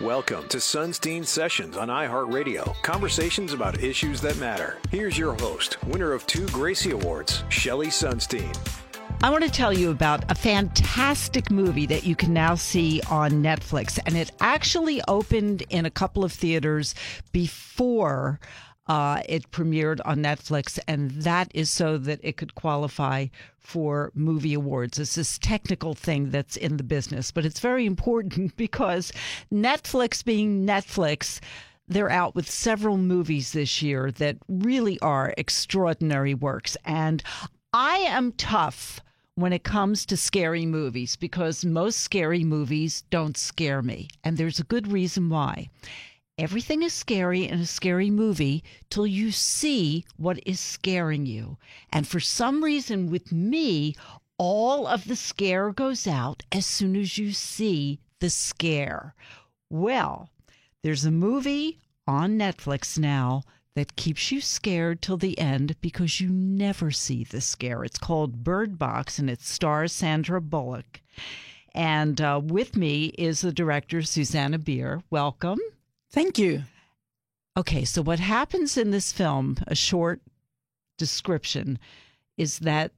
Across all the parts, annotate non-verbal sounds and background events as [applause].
Welcome to Sunstein Sessions on iHeartRadio. Conversations about issues that matter. Here's your host, winner of two Gracie Awards, Shelley Sunstein. I want to tell you about a fantastic movie that you can now see on Netflix. And it actually opened in a couple of theaters before uh, it premiered on Netflix. And that is so that it could qualify for movie awards. It's this technical thing that's in the business, but it's very important [laughs] because Netflix being Netflix, they're out with several movies this year that really are extraordinary works. And I am tough when it comes to scary movies because most scary movies don't scare me. And there's a good reason why. Everything is scary in a scary movie till you see what is scaring you. And for some reason, with me, all of the scare goes out as soon as you see the scare. Well, there's a movie on Netflix now that keeps you scared till the end because you never see the scare. It's called Bird Box and it stars Sandra Bullock. And uh, with me is the director, Susanna Bier. Welcome. Thank you. Okay, so what happens in this film, a short description, is that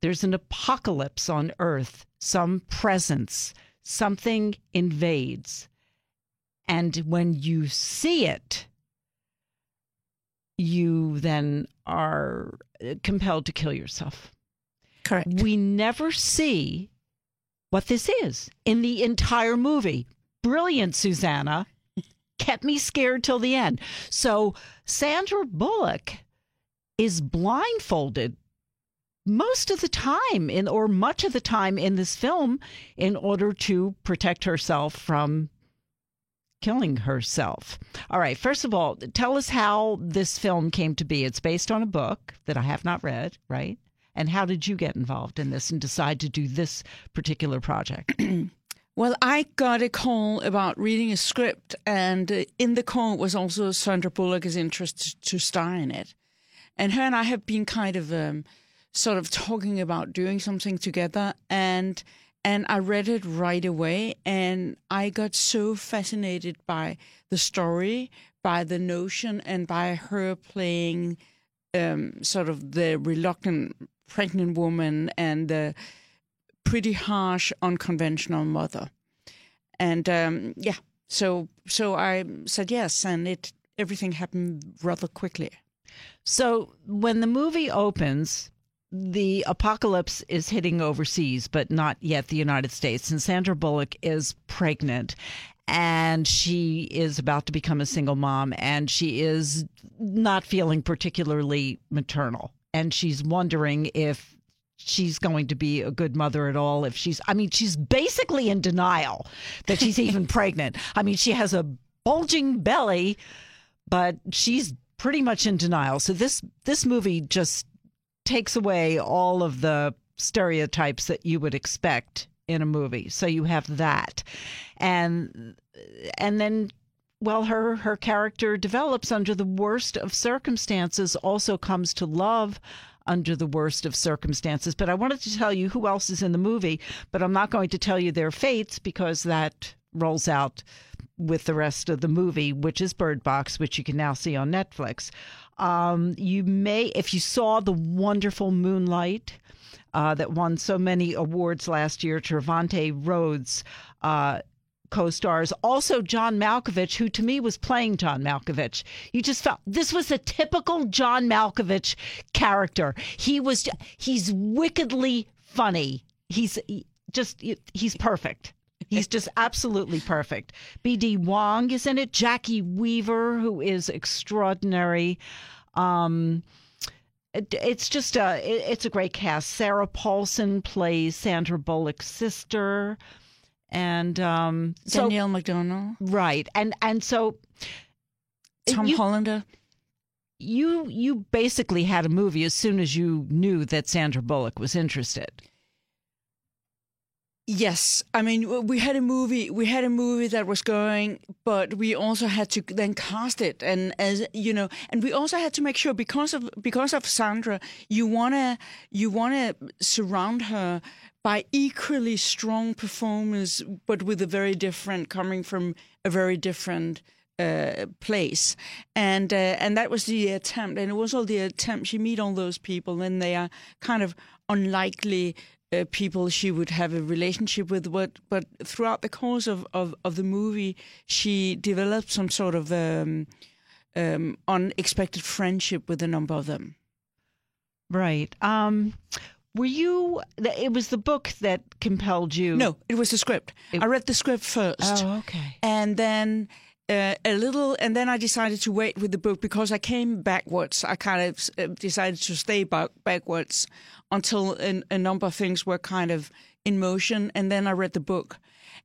there's an apocalypse on Earth, some presence, something invades. And when you see it, you then are uh, compelled to kill yourself. Correct. We never see what this is in the entire movie. Brilliant, Susanna. Kept me scared till the end. So Sandra Bullock is blindfolded most of the time in or much of the time in this film in order to protect herself from killing herself. All right, first of all, tell us how this film came to be. It's based on a book that I have not read, right? And how did you get involved in this and decide to do this particular project? [clears throat] Well, I got a call about reading a script, and uh, in the call was also Sandra Bullock's interest to star in it. And her and I have been kind of um, sort of talking about doing something together, and and I read it right away, and I got so fascinated by the story, by the notion, and by her playing um, sort of the reluctant pregnant woman and the pretty harsh, unconventional mother. And um, yeah, so so I said yes, and it everything happened rather quickly. So when the movie opens, the apocalypse is hitting overseas, but not yet the United States. And Sandra Bullock is pregnant and she is about to become a single mom and she is not feeling particularly maternal. And she's wondering if she's going to be a good mother at all if she's I mean she's basically in denial that she's even [laughs] pregnant. I mean she has a bulging belly but she's pretty much in denial. So this this movie just takes away all of the stereotypes that you would expect in a movie. So you have that. And and then well her her character develops under the worst of circumstances also comes to love under the worst of circumstances. But I wanted to tell you who else is in the movie, but I'm not going to tell you their fates because that rolls out with the rest of the movie, which is Bird Box, which you can now see on Netflix. Um, you may, if you saw the wonderful Moonlight uh, that won so many awards last year, Trevante Rhodes. Uh, co-stars. Also, John Malkovich, who to me was playing John Malkovich. You just felt this was a typical John Malkovich character. He was he's wickedly funny. He's just he's perfect. He's just absolutely perfect. B.D. Wong is in it. Jacki Weaver, who is extraordinary. Um, it, it's just a it, it's a great cast. Sarah Paulson plays Sandra Bullock's sister, and um, so, Danielle Macdonald, right? And and so Tom you, Hollander. You you basically had a movie as soon as you knew that Sandra Bullock was interested. Yes, I mean we had a movie. We had a movie that was going, but we also had to then cast it, and as you know, and we also had to make sure because of because of Sandra, you wanna you wanna surround her by equally strong performers, but with a very different coming from a very different uh, place, and uh, and that was the attempt, and it was all the attempt. You meet all those people, and they are kind of unlikely uh, people she would have a relationship with. But but throughout the course of, of, of the movie, she developed some sort of um, um, unexpected friendship with a number of them. Right. Um, were you? It was the book that compelled you. No, it was the script. It, I read the script first. Oh, okay. And then uh, a little, and then I decided to wait with the book because I came backwards. I kind of uh, decided to stay back, backwards until a, a number of things were kind of in motion, and then I read the book,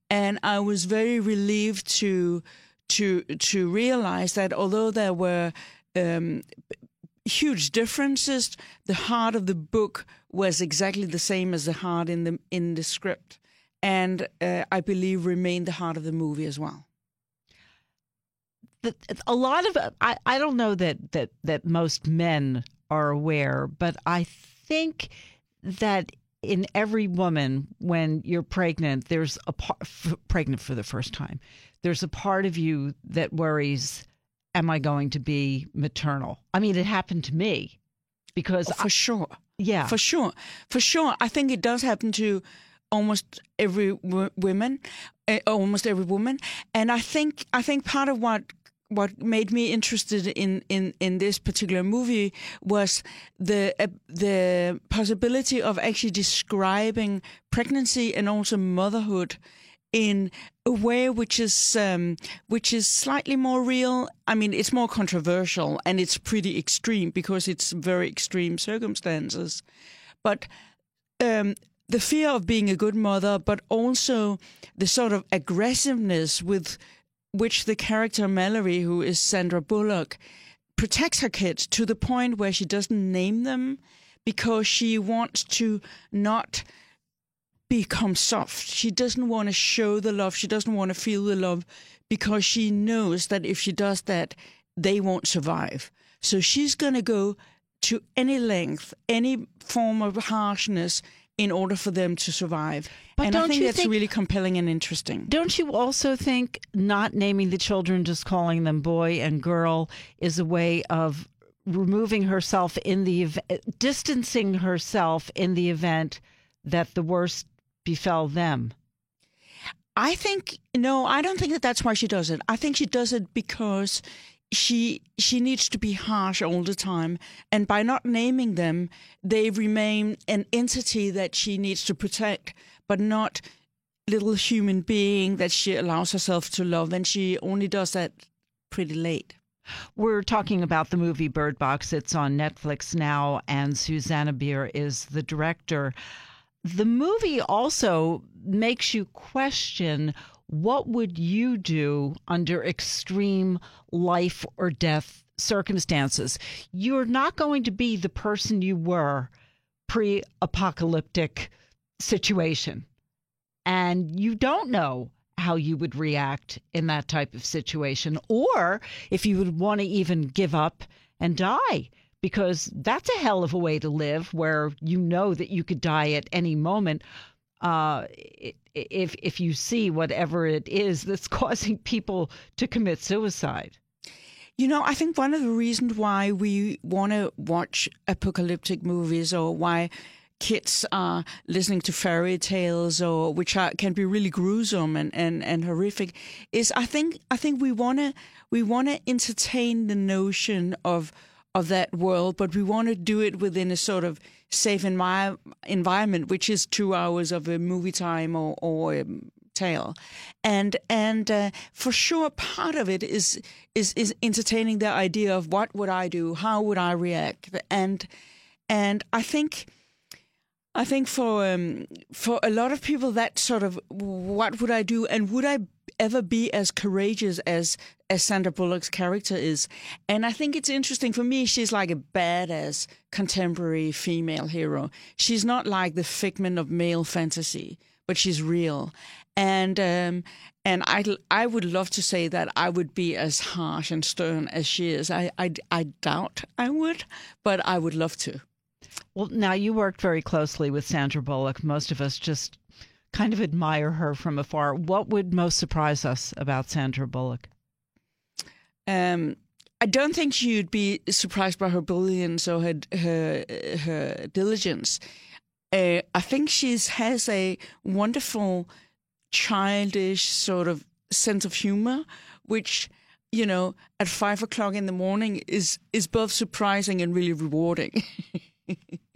and I was very relieved to to to realize that although there were um, huge differences, the heart of the book was exactly the same as the heart in the in the script, and uh, I believe remained the heart of the movie as well a lot of I, I don't know that that that most men are aware, but I think that in every woman when you're pregnant, there's a part pregnant for the first time. There's a part of you that worries, am I going to be maternal? I mean, it happened to me because oh, for I, sure. Yeah. For sure. For sure. I think it does happen to almost every w- woman, uh, almost every woman. And I think I think part of what what made me interested in, in, in this particular movie was the uh, the possibility of actually describing pregnancy and also motherhood in a way which is um, which is slightly more real. I mean, it's more controversial and it's pretty extreme because it's very extreme circumstances, but. Um, the fear of being a good mother, but also the sort of aggressiveness with which the character Mallory, who is Sandra Bullock, protects her kids to the point where she doesn't name them because she wants to not become soft. She doesn't want to show the love. She doesn't want to feel the love because she knows that if she does that, they won't survive. So she's going to go to any length, any form of harshness in order for them to survive. But and I think that's think, really compelling and interesting. Don't you also think not naming the children, just calling them boy and girl, is a way of removing herself in the distancing herself in the event that the worst befell them? I think no, I don't think that that's why she does it. I think she does it because she she needs to be harsh all the time and by not naming them they remain an entity that she needs to protect but not little human being that she allows herself to love and she only does that pretty late we're talking about the movie Bird Box. It's on Netflix now, and Susanna Bier is the director. The movie also makes you question what would you do under extreme life or death circumstances? You're not going to be the person you were pre apocalyptic situation. And you don't know how you would react in that type of situation, or if you would want to even give up and die, because that's a hell of a way to live where you know that you could die at any moment uh, if if you see whatever it is that's [laughs] causing people to commit suicide. You know, I think one of the reasons why we want to watch apocalyptic movies or why kids are listening to fairy tales or which are, can be really gruesome and, and, and horrific is I think I think we wanna we wanna entertain the notion of of that world, but we want to do it within a sort of safe envi- environment, which is two hours of a movie time or, or a tale, and and uh, for sure part of it is is is entertaining the idea of what would I do, how would I react, and and I think. I think for um, for a lot of people, that sort of what would I do, and would I ever be as courageous as as Sandra Bullock's character is? And I think it's interesting for me. She's like a badass contemporary female hero. She's not like the figment of male fantasy, but she's real. And um, and I I would love to say that I would be as harsh and stern as she is. I I, I doubt I would, but I would love to. Well, now you worked very closely with Sandra Bullock. Most of us just kind of admire her from afar. What would most surprise us about Sandra Bullock? Um, I don't think she'd be surprised by her brilliance or her her, her diligence. Uh, I think she has a wonderful childish sort of sense of humor, which you know at five o'clock in the morning is is both surprising and really rewarding. [laughs]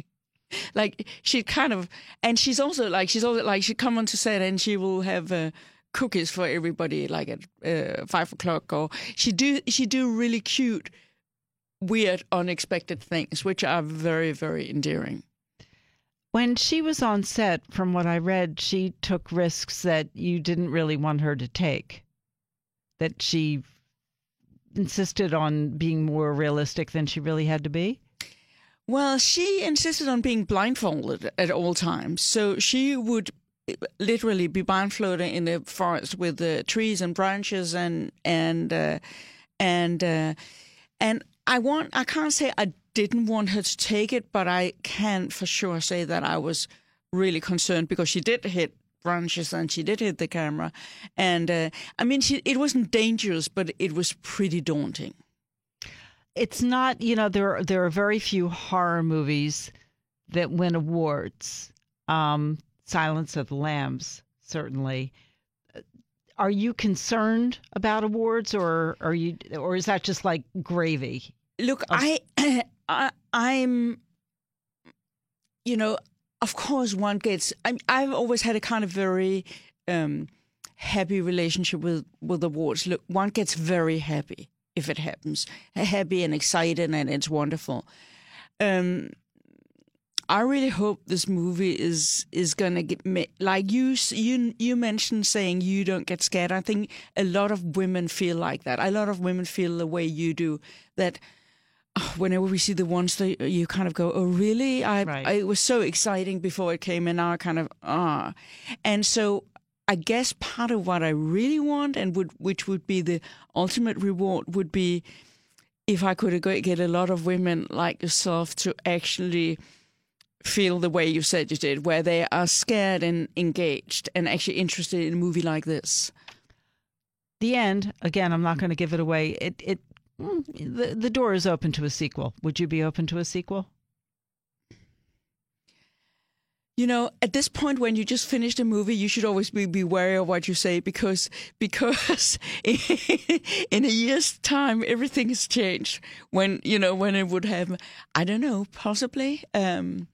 [laughs] like she kind of, and she's also like she's also like she come on to set and she will have uh, cookies for everybody like at uh, five o'clock, or she do she do really cute, weird, unexpected things, which are very very endearing. When she was on set, from what I read, she took risks that you didn't really want her to take. That she insisted on being more realistic than she really had to be. Well, she insisted on being blindfolded at all times. So she would literally be blindfolded in the forest with the trees and branches and and uh, and uh, and I want I can't say I didn't want her to take it, but I can for sure say that I was really concerned because she did hit branches and she did hit the camera, and uh, I mean she it wasn't dangerous, but it was pretty daunting it's not you know there there are very few horror movies that win awards. Um, Silence of the Lambs certainly. Are you concerned about awards, or are you, or is that just like gravy? Look, I, [clears throat] I, I'm, you know, of course, one gets. I, I've always had a kind of very um, happy relationship with with awards. Look, one gets very happy if it happens, happy and excited, and it's wonderful. Um, I really hope this movie is is gonna get me like you you you mentioned saying you don't get scared. I think a lot of women feel like that. A lot of women feel the way you do. That oh, whenever we see the ones that you kind of go, oh really? I, right. I it was so exciting before it came, and now I kind of ah, and so I guess part of what I really want and would which would be the ultimate reward would be if I could get a lot of women like yourself to actually feel the way you said you did, where they are scared and engaged and actually interested in a movie like this. The end. Again, I'm not going to give it away. It it mm, the the door is open to a sequel. Would you be open to a sequel? You know, at this point when you just finished a movie, you should always be, be wary of what you say because because [laughs] in a year's time everything has changed. When you know when it would have, I don't know, possibly. Um,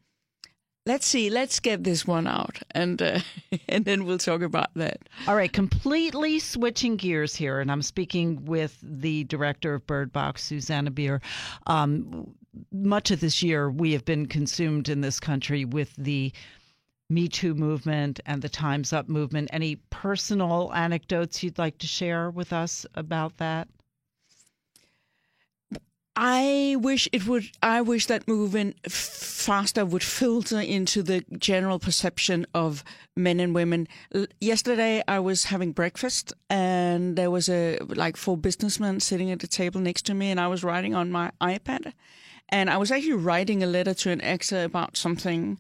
let's see. Let's get this one out, and uh, [laughs] and then we'll talk about that. All right, completely switching gears here, and I'm speaking with the director of Bird Box, Susanna Bier. Um, much of this year, we have been consumed in this country with the Me Too movement and the Time's Up movement. Any personal anecdotes you'd like to share with us about that? I wish it would. I wish that movement faster would filter into the general perception of men and women. Yesterday, I was having breakfast, and there was a like four businessmen sitting at the table next to me, and I was writing on my iPad, and I was actually writing a letter to an actor about something.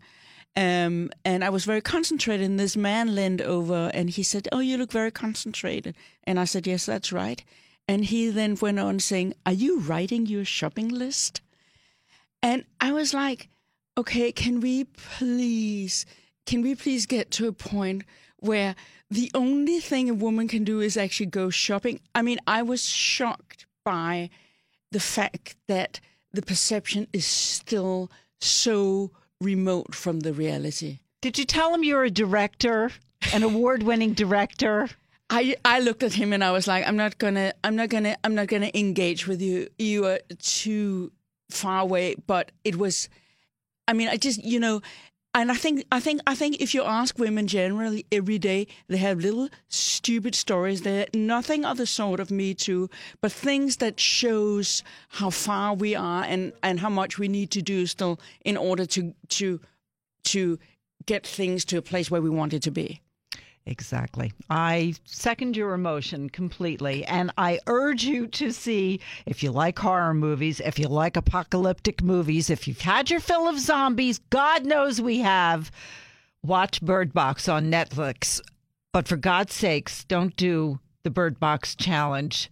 Um, and I was very concentrated. And this man leaned over and he said, "Oh, you look very concentrated." And I said, "Yes, that's right." And he then went on saying, Are you writing your shopping list? And I was like, okay, can we please, can we please get to a point where the only thing a woman can do is actually go shopping? I mean, I was shocked by the fact that the perception is still so remote from the reality. Did you tell him you're a director, an award-winning director? I I looked at him and I was like, I'm not gonna, I'm not gonna, I'm not gonna engage with you. You are too far away. But it was, I mean, I just, you know, and I think, I think, I think if you ask women generally every day, they have little stupid stories. They're nothing of the sort of Me Too, but things that shows how far we are and and how much we need to do still in order to to to get things to a place where we want it to be. Exactly. I second your emotion completely. And I urge you to see if you like horror movies, if you like apocalyptic movies, if you've had your fill of zombies, God knows we have, watch Bird Box on Netflix. But for God's sakes, don't do the Bird Box challenge.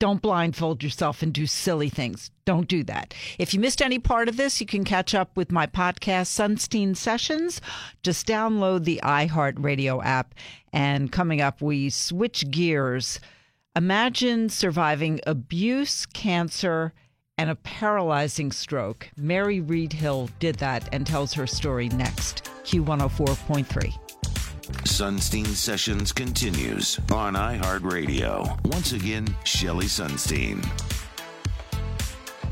Don't blindfold yourself and do silly things. Don't do that. If you missed any part of this, you can catch up with my podcast, Sunstein Sessions. Just download the iHeartRadio app. And coming up, we switch gears. Imagine surviving abuse, cancer, and a paralyzing stroke. Mary Reid-Hill did that and tells her story next. Q104.3. Sunstein Sessions continues on iHeartRadio. Once again, Shelley Sunstein.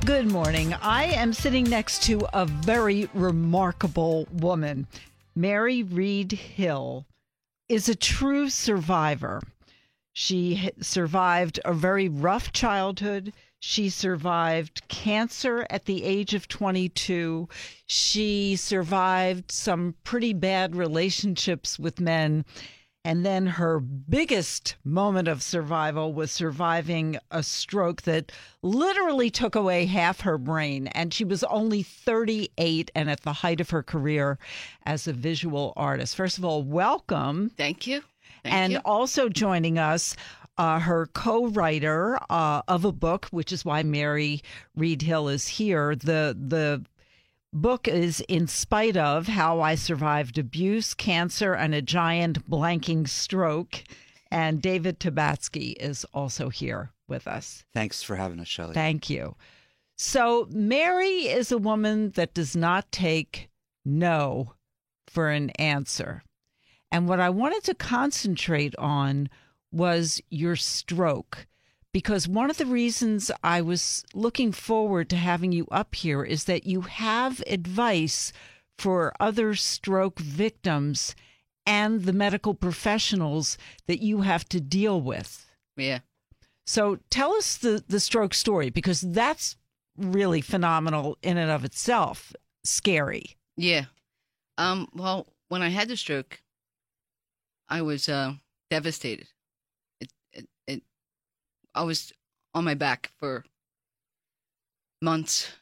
Good morning. I am sitting next to a very remarkable woman. Mary Reid-Hill is a true survivor. She survived a very rough childhood. She survived cancer at the age of 22. She survived some pretty bad relationships with men. And then her biggest moment of survival was surviving a stroke that literally took away half her brain. And she was only 38 and at the height of her career as a visual artist. First of all, welcome. Thank you. Thank and you. also joining us, uh, her co-writer uh, of a book, which is why Mary Reid-Hill is here. The the book is in spite of how I survived abuse, cancer, and a giant blanking stroke. And David Tabatsky is also here with us. Thanks for having us, Shelley. Thank you. So Mary is a woman that does not take no for an answer. And what I wanted to concentrate on was your stroke. Because one of the reasons I was looking forward to having you up here is that you have advice for other stroke victims and the medical professionals that you have to deal with. Yeah. So tell us the, the stroke story because that's really phenomenal in and of itself. Scary. Yeah. Um, well, when I had the stroke, I was uh, devastated. I was on my back for months,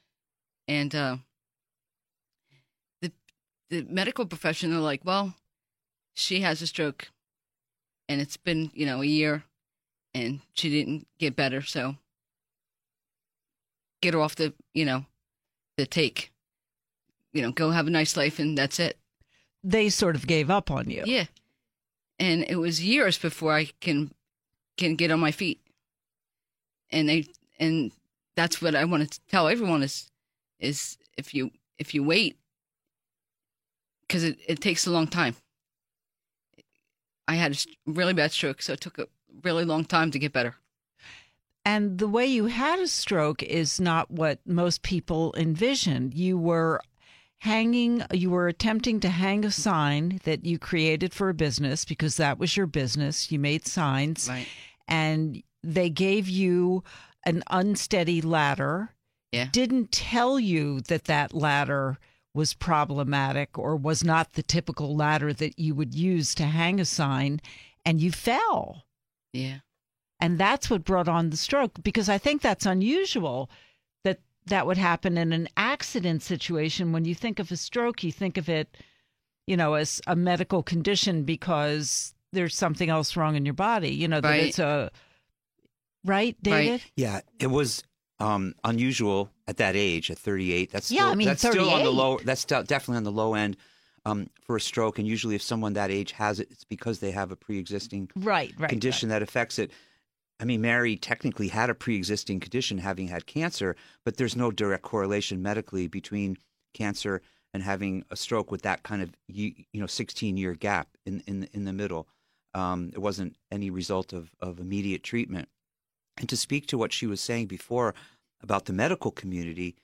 and uh, the the medical profession are like, "Well, she has a stroke, and it's been you know a year, and she didn't get better, so get her off the you know the take, you know, go have a nice life, and that's it." They sort of gave up on you. Yeah. And it was years before I can can get on my feet. And they and that's what I want to tell everyone is is if you if you wait because it, it takes a long time. I had a really bad stroke, so it took a really long time to get better. And the way you had a stroke is not what most people envision. You were hanging you were attempting to hang a sign that you created for a business because that was your business you made signs right. and they gave you an unsteady ladder yeah didn't tell you that that ladder was problematic or was not the typical ladder that you would use to hang a sign and you fell yeah and that's what brought on the stroke because i think that's unusual that that would happen in an accident situation. When you think of a stroke, you think of it, you know, as a medical condition because there's something else wrong in your body. You know, that it's a right, David. Right. Yeah, it was um, unusual at that age, at 38. That's Yeah, still, I mean, that's still on the 38. low. That's still definitely on the low end um, for a stroke. And usually, if someone that age has it, it's because they have a pre-existing Right, right. condition that affects it. I mean, Mary technically had a pre-existing condition, having had cancer, but there's no direct correlation medically between cancer and having a stroke with that kind of you, you know 16 year gap in in in the middle. Um, it wasn't any result of of immediate treatment. And to speak to what she was saying before about the medical community,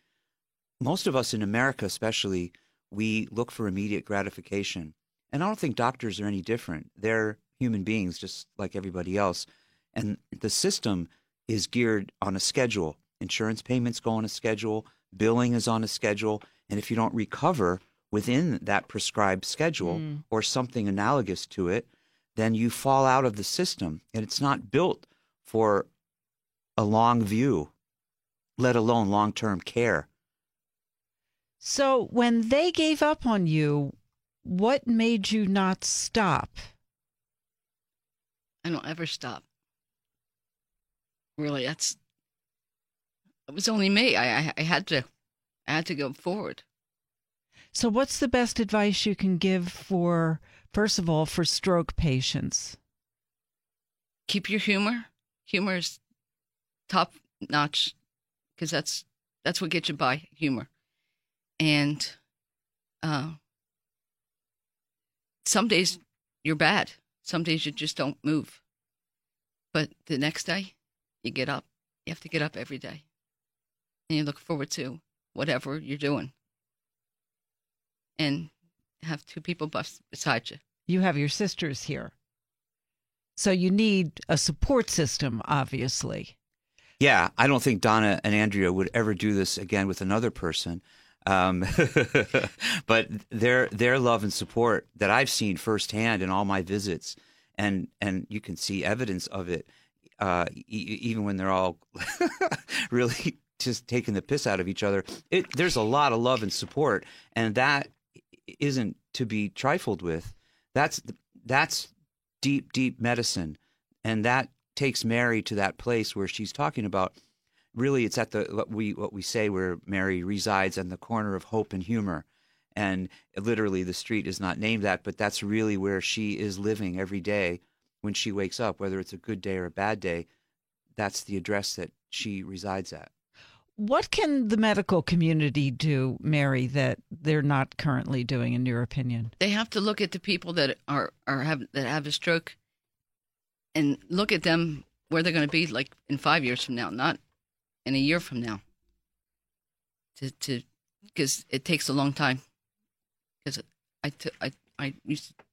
most of us in America, especially, we look for immediate gratification. And I don't think doctors are any different. They're human beings just like everybody else. And the system is geared on a schedule. Insurance payments go on a schedule, billing is on a schedule. And if you don't recover within that prescribed schedule Mm. or something analogous to it, then you fall out of the system. And it's not built for a long view, let alone long term care. So when they gave up on you, what made you not stop? I don't ever stop. Really, that's it was only me. I, I I had to I had to go forward. So what's the best advice you can give for first of all for stroke patients? Keep your humor. Humor is top notch because that's that's what gets you by humor. And uh, some days you're bad. Some days you just don't move. But the next day, you get up. You have to get up every day. And you look forward to whatever you're doing. And have two people beside you. You have your sisters here. So you need a support system, obviously. Yeah, I don't think Donna and Andrea would ever do this again with another person. Um, [laughs] but their their love and support that I've seen firsthand in all my visits, and and you can see evidence of it, uh, e- even when they're all [laughs] really just taking the piss out of each other. It, there's a lot of love and support, and that isn't to be trifled with. That's that's deep, deep medicine, and that takes Mary to that place where she's talking about. Really, it's at the what we what we say where Mary resides on the corner of hope and humor, and literally the street is not named that, but that's really where she is living every day when she wakes up, whether it's a good day or a bad day. That's the address that she resides at. What can the medical community do, Mary, that they're not currently doing, in your opinion? They have to look at the people that are are have that have a stroke, and look at them where they're going to be like in five years from now, not in a year from now. To to because it takes a long time. Because I t- I I used to,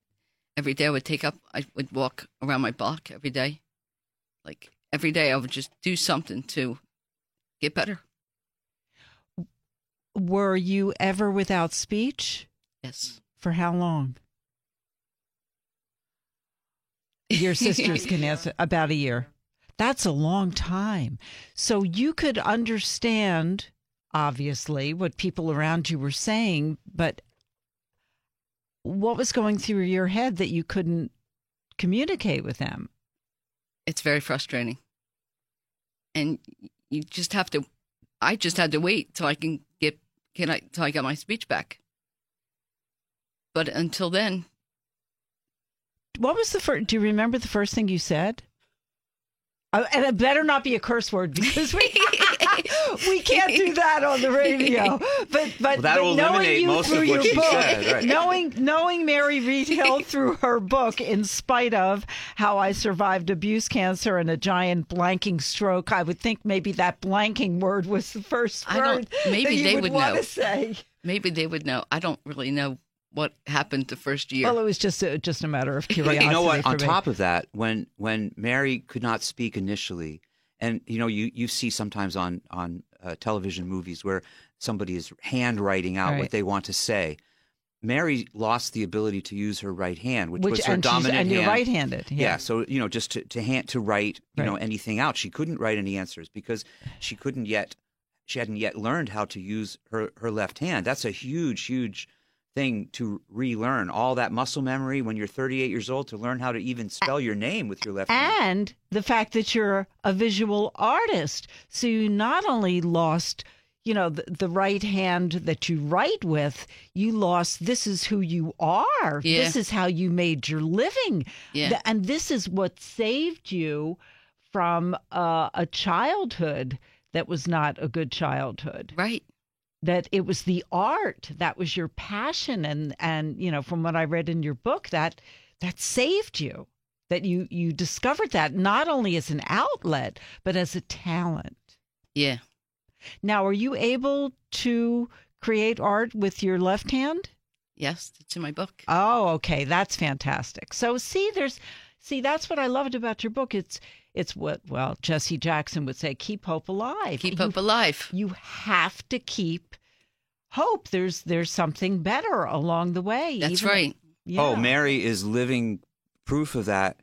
every day I would take up I would walk around my block every day, like every day I would just do something to get better. Were you ever without speech? Yes. For how long? Your [laughs] sisters can answer about a year. That's a long time. So you could understand, obviously, what people around you were saying, but what was going through your head that you couldn't communicate with them? it's very frustrating. And you just have to I just had to wait till I can get can I till I got my speech back. But until then, What was the first? Do you remember the first thing you said? Uh, and it better not be a curse word because we [laughs] we can't do that on the radio. But but, Well, that but will knowing eliminate you most through of your she book, said, right. knowing knowing Mary Reid-Hill [laughs] through her book, in spite of how I survived abuse cancer and a giant blanking stroke, I would think maybe that blanking word was the first I word don't that maybe you they would, would want know. to say. Maybe they would know. I don't really know what happened the first year. Well, it was just a, just a matter of curiosity. [laughs] But you know what? On me. top of that, when when Mary could not speak initially, and you know, you you see sometimes on on uh, television movies where somebody is handwriting out Right. what they want to say. Mary lost the ability to use her right hand, which, Which- was her and dominant and you're right-handed, yeah. so you know, just to to hand to write, you know, anything out. She couldn't write any answers because she couldn't yet. She hadn't yet learned how to use her her left hand. That's a huge, huge thing to relearn. All that muscle memory when you're 38 years old to learn how to even spell your name with your left hand. and the fact that you're a visual artist. So you not only lost, you know, the, the right hand that you write with, you lost. This is who you are. Yeah. This is how you made your living. Yeah. Th- And this is what saved you from uh, a childhood that was not a good childhood. Right. That it was the art that was your passion, and and you know, from what I read in your book, that that saved you. That you you discovered that not only as an outlet but as a talent. Yeah. Now, are you able to create art with your left hand? Yes, it's in my book. Oh, okay, that's fantastic. So, see, there's, see, that's what I loved about your book. It's, it's what, well, Jesse Jackson would say, keep hope alive. Keep You- hope alive. You have to keep hope. There's, there's something better along the way. That's even- right. Yeah. Oh, Mary is living proof of that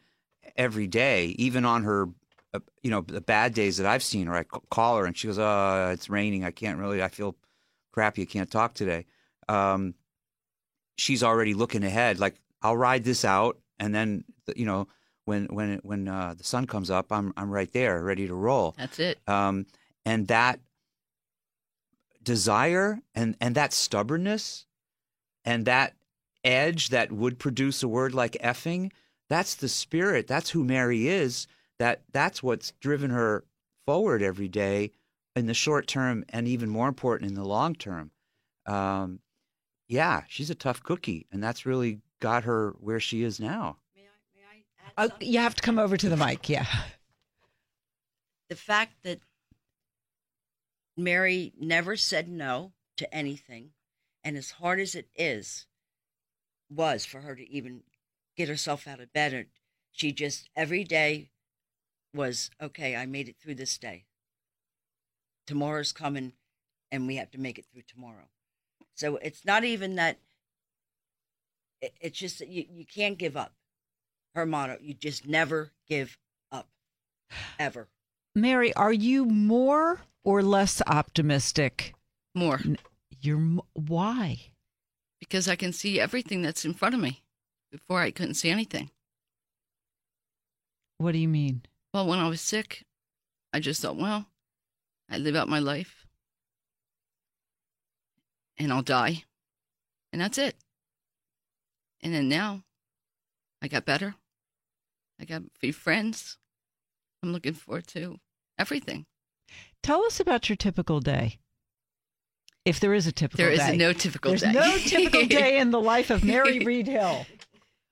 every day, even on her, uh, you know, the bad days that I've seen her. I call her and she goes, "Uh, it's raining. I can't really. I feel crappy. I can't talk today." Um, she's already looking ahead. Like I'll ride this out, and then you know, when when when uh, the sun comes up, I'm I'm right there, ready to roll. That's it. Um, and that desire and and that stubbornness and that edge that would produce a word like effing that's the spirit that's who mary is that that's what's driven her forward every day in the short term and even more important in the long term um, yeah she's a tough cookie and that's really got her where she is now Oh, you have to come over to the mic. Yeah. the fact that Mary never said no to anything, and as hard as it is, was for her to even get herself out of bed, and she just every day was okay. I made it through this day. Tomorrow's coming, and we have to make it through tomorrow. So it's not even that. It's just that you, you can't give up. Her motto: you just never give up, ever. Mary, are you more or less optimistic? More. You're why? Because I can see everything that's in front of me. Before I couldn't see anything. What do you mean? Well, when I was sick, I just thought, well, I live out my life and I'll die. And that's it. And then now I got better. I got a few friends. I'm looking forward to everything. Tell us about your typical day. If there is a typical There day. is no typical There's day. no typical day in the life of Mary [laughs] Reid-Hill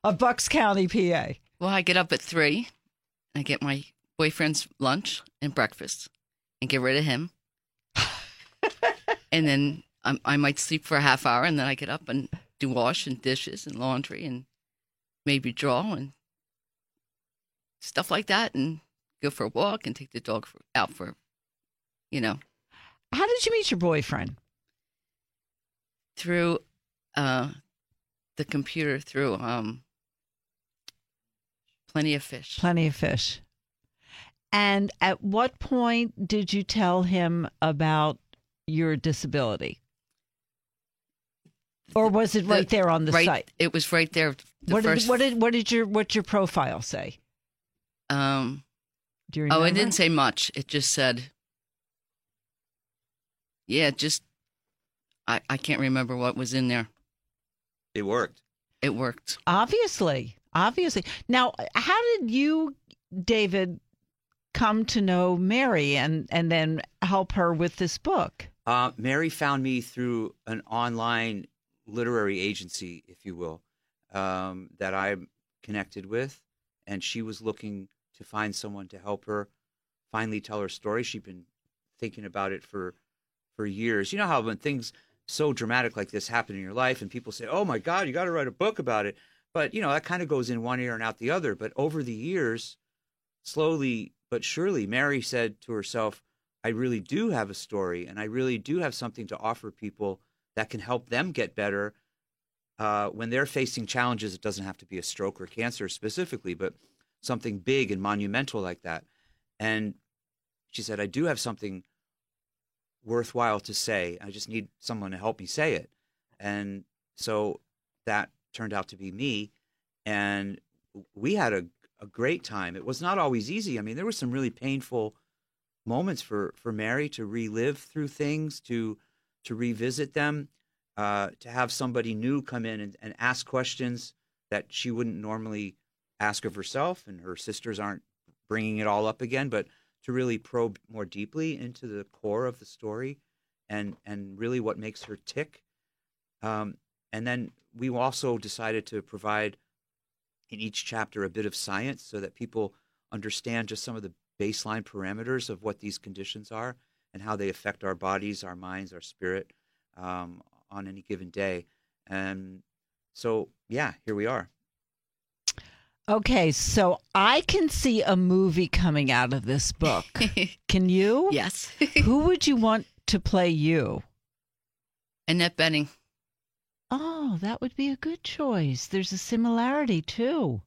of Bucks County, PA. Well, I get up at three. I get my boyfriend's lunch and breakfast and get rid of him. and then I, I might sleep for a half hour and then I get up and do wash and dishes and laundry and maybe draw and stuff like that and go for a walk and take the dog for, out for, you know, How did you meet your boyfriend? through uh, the computer, through um, Plenty of Fish. Plenty of fish. And at what point did you tell him about your disability? Or was it right there on the right, site? It was right there. The What first, did, what did what did your what your profile say? Um, Do you Oh, it didn't say much. It just said, yeah, just, I, I can't remember what was in there. It worked. It worked. Obviously, obviously. Now, how did you, David, come to know Mary and and then help her with this book? Uh, Mary found me through an online literary agency, if you will, um, that I'm connected with, and she was looking to find someone to help her finally tell her story. She'd been thinking about it for for years. You know how when things so dramatic like this happen in your life, and people say, "Oh my God, you got to write a book about it," but you know that kind of goes in one ear and out the other. But over the years, slowly but surely, Mary said to herself, I really do have a story and I really do have something to offer people that can help them get better uh, when they're facing challenges. It doesn't have to be a stroke or cancer specifically, but something big and monumental like that. And she said, I do have something worthwhile to say. I just need someone to help me say it. And so that turned out to be me. And we had a, a great time. It was not always easy. I mean, there were some really painful moments for for Mary to relive through things, to to revisit them, uh, to have somebody new come in and, and ask questions that she wouldn't normally ask of herself, and her sisters aren't bringing it all up again, but to really probe more deeply into the core of the story and and really what makes her tick. Um, and then we also decided to provide in each chapter a bit of science so that people understand just some of the baseline parameters of what these conditions are and how they affect our bodies, our minds, our spirit um, on any given day. And so, yeah, here we are. Okay, so I can see a movie coming out of this book. [laughs] can you? Yes. [laughs] Who would you want to play you? Annette Bening. Oh, that would be a good choice. There's a similarity too.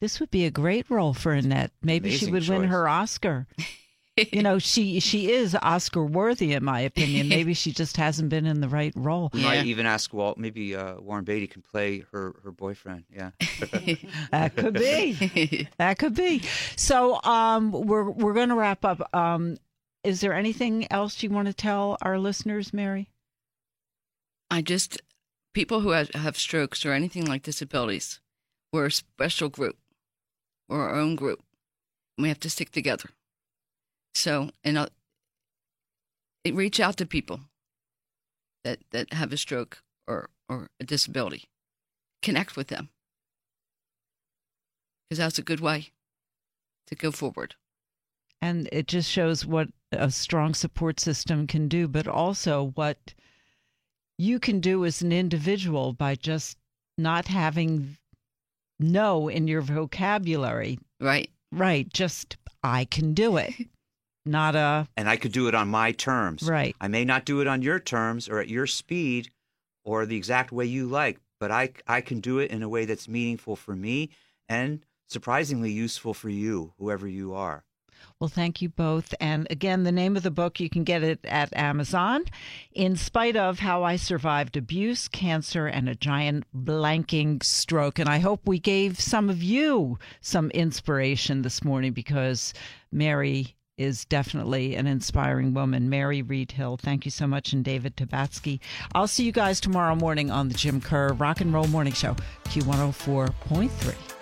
This would be a great role for Annette. Maybe Amazing she would win her Oscar. [laughs] you know, [laughs] she she is Oscar worthy in my opinion. [laughs] Maybe she just hasn't been in the right role. We might even ask Walt, maybe uh, Warren Beatty can play her, her boyfriend. Yeah. [laughs] That could be. that could be. So, um, we're we're going to wrap up. Um, is there anything else you want to tell our listeners, Mary? I just people who have, have strokes or anything like disabilities, we're a special group. We're our own group. We have to stick together. So, and it reach out to people that that have a stroke or or a disability. Connect with them because that's a good way to go forward. And it just shows what a strong support system can do, but also what you can do as an individual by just not having no in your vocabulary. Right. Right. Just, I can do it. [laughs] Not a, and I could do it on my terms. Right. I may not do it on your terms or at your speed or the exact way you like, but I, I can do it in a way that's meaningful for me and surprisingly useful for you, whoever you are. Well, thank you both. And again, the name of the book, you can get it at Amazon. In spite of how I survived abuse, cancer, and a giant blanking stroke. And I hope we gave some of you some inspiration this morning because Mary is definitely an inspiring woman. Mary Reid-Hill, thank you so much. And David Tabatsky. I'll see you guys tomorrow morning on the Jim Kerr Rock and Roll Morning Show, Q104.3.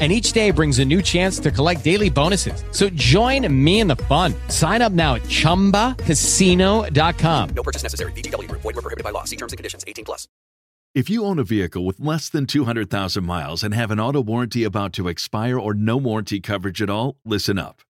And each day brings a new chance to collect daily bonuses. So join me in the fun. Sign up now at chumbacasino.com. No purchase necessary. VGW Group. Void were prohibited by law. See terms and conditions. 18 plus. If you own a vehicle with less than 200,000 miles and have an auto warranty about to expire or no warranty coverage at all, listen up.